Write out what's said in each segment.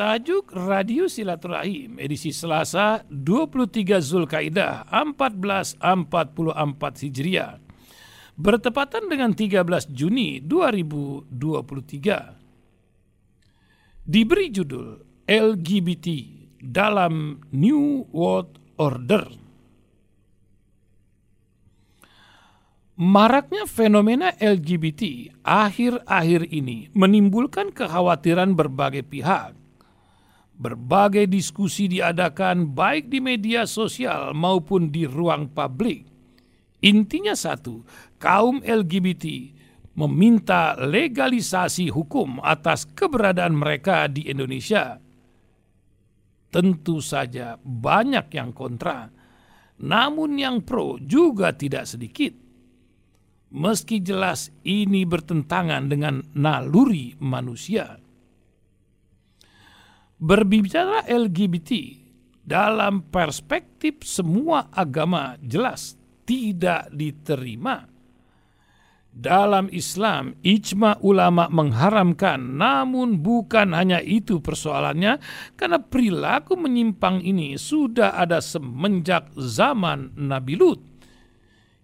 Tajuk Radio Silaturahim edisi Selasa 23 Zulkaidah 1444 Hijriah bertepatan dengan 13 Juni 2023. Diberi judul LGBT dalam New World Order. Maraknya fenomena LGBT akhir-akhir ini menimbulkan kekhawatiran berbagai pihak. Berbagai diskusi diadakan baik di media sosial maupun di ruang publik. Intinya satu, kaum LGBT meminta legalisasi hukum atas keberadaan mereka di Indonesia. Tentu saja banyak yang kontra, namun yang pro juga tidak sedikit meski jelas ini bertentangan dengan naluri manusia. Berbicara LGBT dalam perspektif semua agama jelas tidak diterima. Dalam Islam, ijma ulama mengharamkan, namun bukan hanya itu persoalannya, karena perilaku menyimpang ini sudah ada semenjak zaman Nabi Lut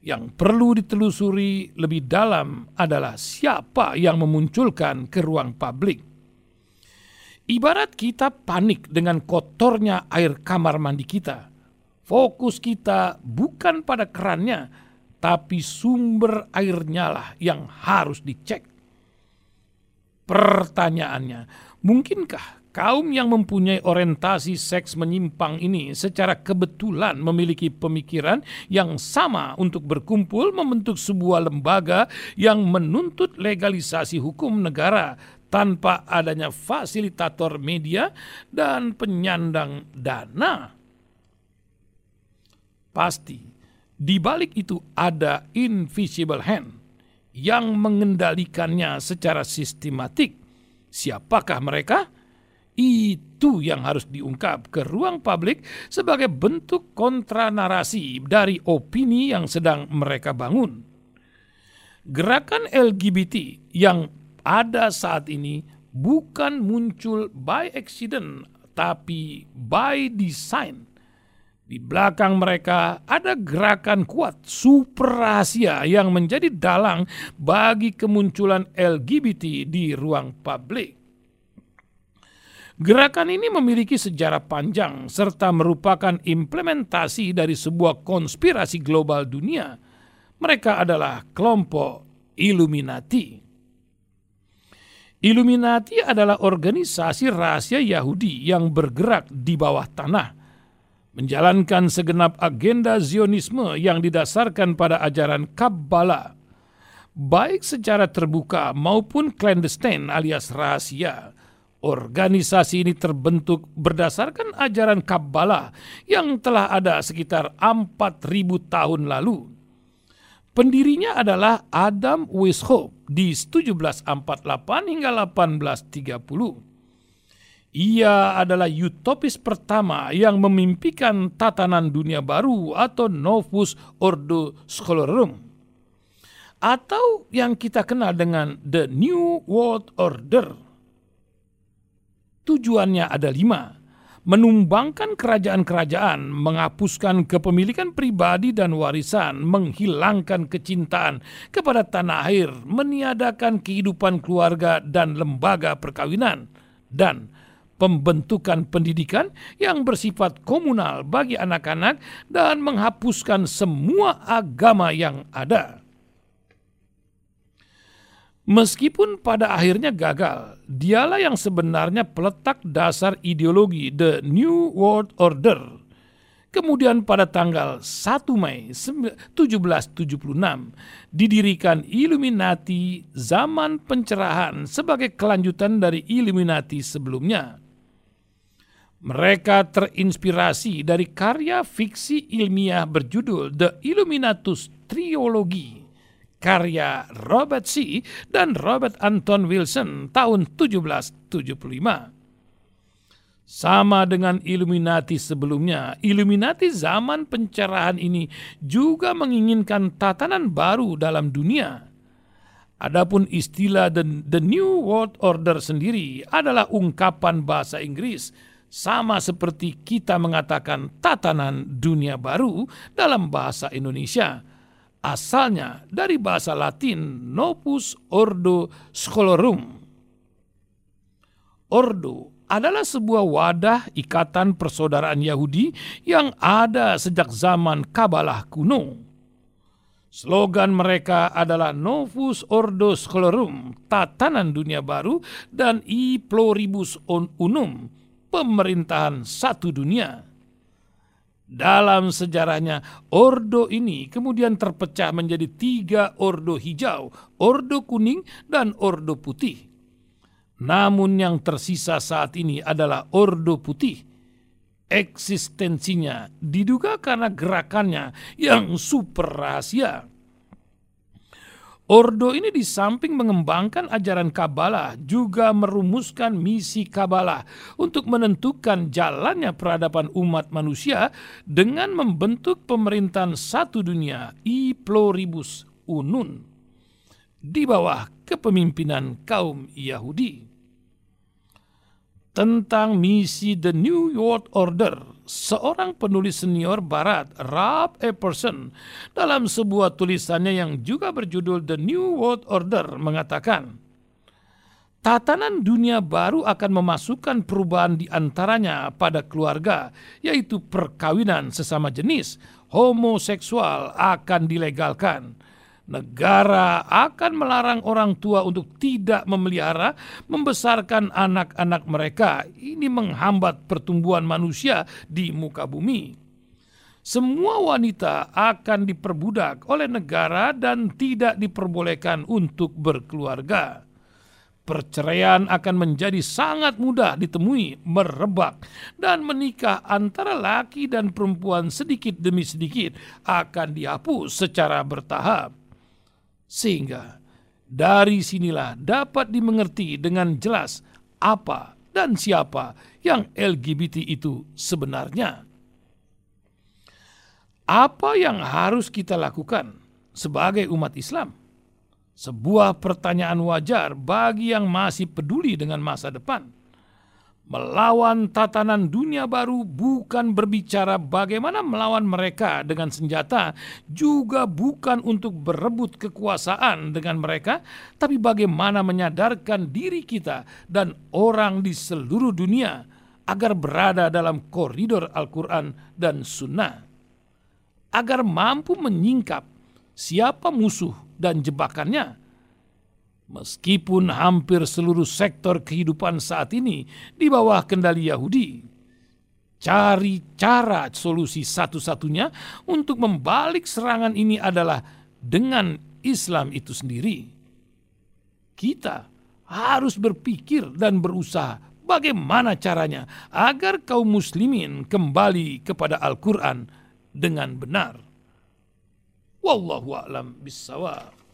yang perlu ditelusuri lebih dalam adalah siapa yang memunculkan ke ruang publik. Ibarat kita panik dengan kotornya air kamar mandi kita. Fokus kita bukan pada kerannya, tapi sumber airnya lah yang harus dicek. Pertanyaannya, mungkinkah Kaum yang mempunyai orientasi seks menyimpang ini secara kebetulan memiliki pemikiran yang sama untuk berkumpul membentuk sebuah lembaga yang menuntut legalisasi hukum negara tanpa adanya fasilitator media dan penyandang dana. Pasti di balik itu ada invisible hand yang mengendalikannya secara sistematik. Siapakah mereka? Itu yang harus diungkap ke ruang publik sebagai bentuk kontra narasi dari opini yang sedang mereka bangun. Gerakan LGBT yang ada saat ini bukan muncul by accident, tapi by design. Di belakang mereka ada gerakan kuat super rahasia yang menjadi dalang bagi kemunculan LGBT di ruang publik. Gerakan ini memiliki sejarah panjang serta merupakan implementasi dari sebuah konspirasi global dunia. Mereka adalah kelompok Illuminati. Illuminati adalah organisasi rahasia Yahudi yang bergerak di bawah tanah, menjalankan segenap agenda Zionisme yang didasarkan pada ajaran Kabbalah, baik secara terbuka maupun clandestine alias rahasia Organisasi ini terbentuk berdasarkan ajaran Kabbalah yang telah ada sekitar 4000 tahun lalu. Pendirinya adalah Adam Weishaupt di 1748 hingga 1830. Ia adalah utopis pertama yang memimpikan tatanan dunia baru atau Novus Ordo Scholarum atau yang kita kenal dengan The New World Order. Tujuannya ada lima, menumbangkan kerajaan-kerajaan, menghapuskan kepemilikan pribadi dan warisan, menghilangkan kecintaan kepada tanah air, meniadakan kehidupan keluarga dan lembaga perkawinan, dan pembentukan pendidikan yang bersifat komunal bagi anak-anak dan menghapuskan semua agama yang ada. Meskipun pada akhirnya gagal, dialah yang sebenarnya peletak dasar ideologi The New World Order. Kemudian pada tanggal 1 Mei 1776 didirikan Illuminati zaman pencerahan sebagai kelanjutan dari Illuminati sebelumnya. Mereka terinspirasi dari karya fiksi ilmiah berjudul The Illuminatus Trilogy karya Robert C. dan Robert Anton Wilson tahun 1775. Sama dengan Illuminati sebelumnya, Illuminati zaman pencerahan ini juga menginginkan tatanan baru dalam dunia. Adapun istilah the, the New World Order sendiri adalah ungkapan bahasa Inggris sama seperti kita mengatakan tatanan dunia baru dalam bahasa Indonesia. Asalnya dari bahasa Latin Novus Ordo Scholarum. Ordo adalah sebuah wadah ikatan persaudaraan Yahudi yang ada sejak zaman Kabalah kuno. Slogan mereka adalah Novus Ordo Scholarum, tatanan dunia baru, dan I Pluribus Unum, pemerintahan satu dunia. Dalam sejarahnya, ordo ini kemudian terpecah menjadi tiga ordo hijau, ordo kuning, dan ordo putih. Namun yang tersisa saat ini adalah ordo putih. Eksistensinya diduga karena gerakannya yang super rahasia. Ordo ini di samping mengembangkan ajaran Kabbalah juga merumuskan misi Kabbalah untuk menentukan jalannya peradaban umat manusia dengan membentuk pemerintahan satu dunia I Pluribus Unun di bawah kepemimpinan kaum Yahudi. Tentang misi The New World Order seorang penulis senior barat, Ralph Epperson, dalam sebuah tulisannya yang juga berjudul The New World Order mengatakan, Tatanan dunia baru akan memasukkan perubahan di antaranya pada keluarga, yaitu perkawinan sesama jenis, homoseksual akan dilegalkan, negara akan melarang orang tua untuk tidak memelihara, membesarkan anak-anak mereka. Ini menghambat pertumbuhan manusia di muka bumi. Semua wanita akan diperbudak oleh negara dan tidak diperbolehkan untuk berkeluarga. Perceraian akan menjadi sangat mudah ditemui, merebak, dan menikah antara laki dan perempuan sedikit demi sedikit akan dihapus secara bertahap sehingga dari sinilah dapat dimengerti dengan jelas apa dan siapa yang LGBT itu sebenarnya. Apa yang harus kita lakukan sebagai umat Islam? Sebuah pertanyaan wajar bagi yang masih peduli dengan masa depan. Melawan tatanan dunia baru bukan berbicara bagaimana melawan mereka dengan senjata, juga bukan untuk berebut kekuasaan dengan mereka, tapi bagaimana menyadarkan diri kita dan orang di seluruh dunia agar berada dalam koridor Al-Quran dan Sunnah, agar mampu menyingkap siapa musuh dan jebakannya Meskipun hampir seluruh sektor kehidupan saat ini di bawah kendali Yahudi, cari cara solusi satu-satunya untuk membalik serangan ini adalah dengan Islam itu sendiri. Kita harus berpikir dan berusaha bagaimana caranya agar kaum muslimin kembali kepada Al-Quran dengan benar. Wallahu a'lam bissawab.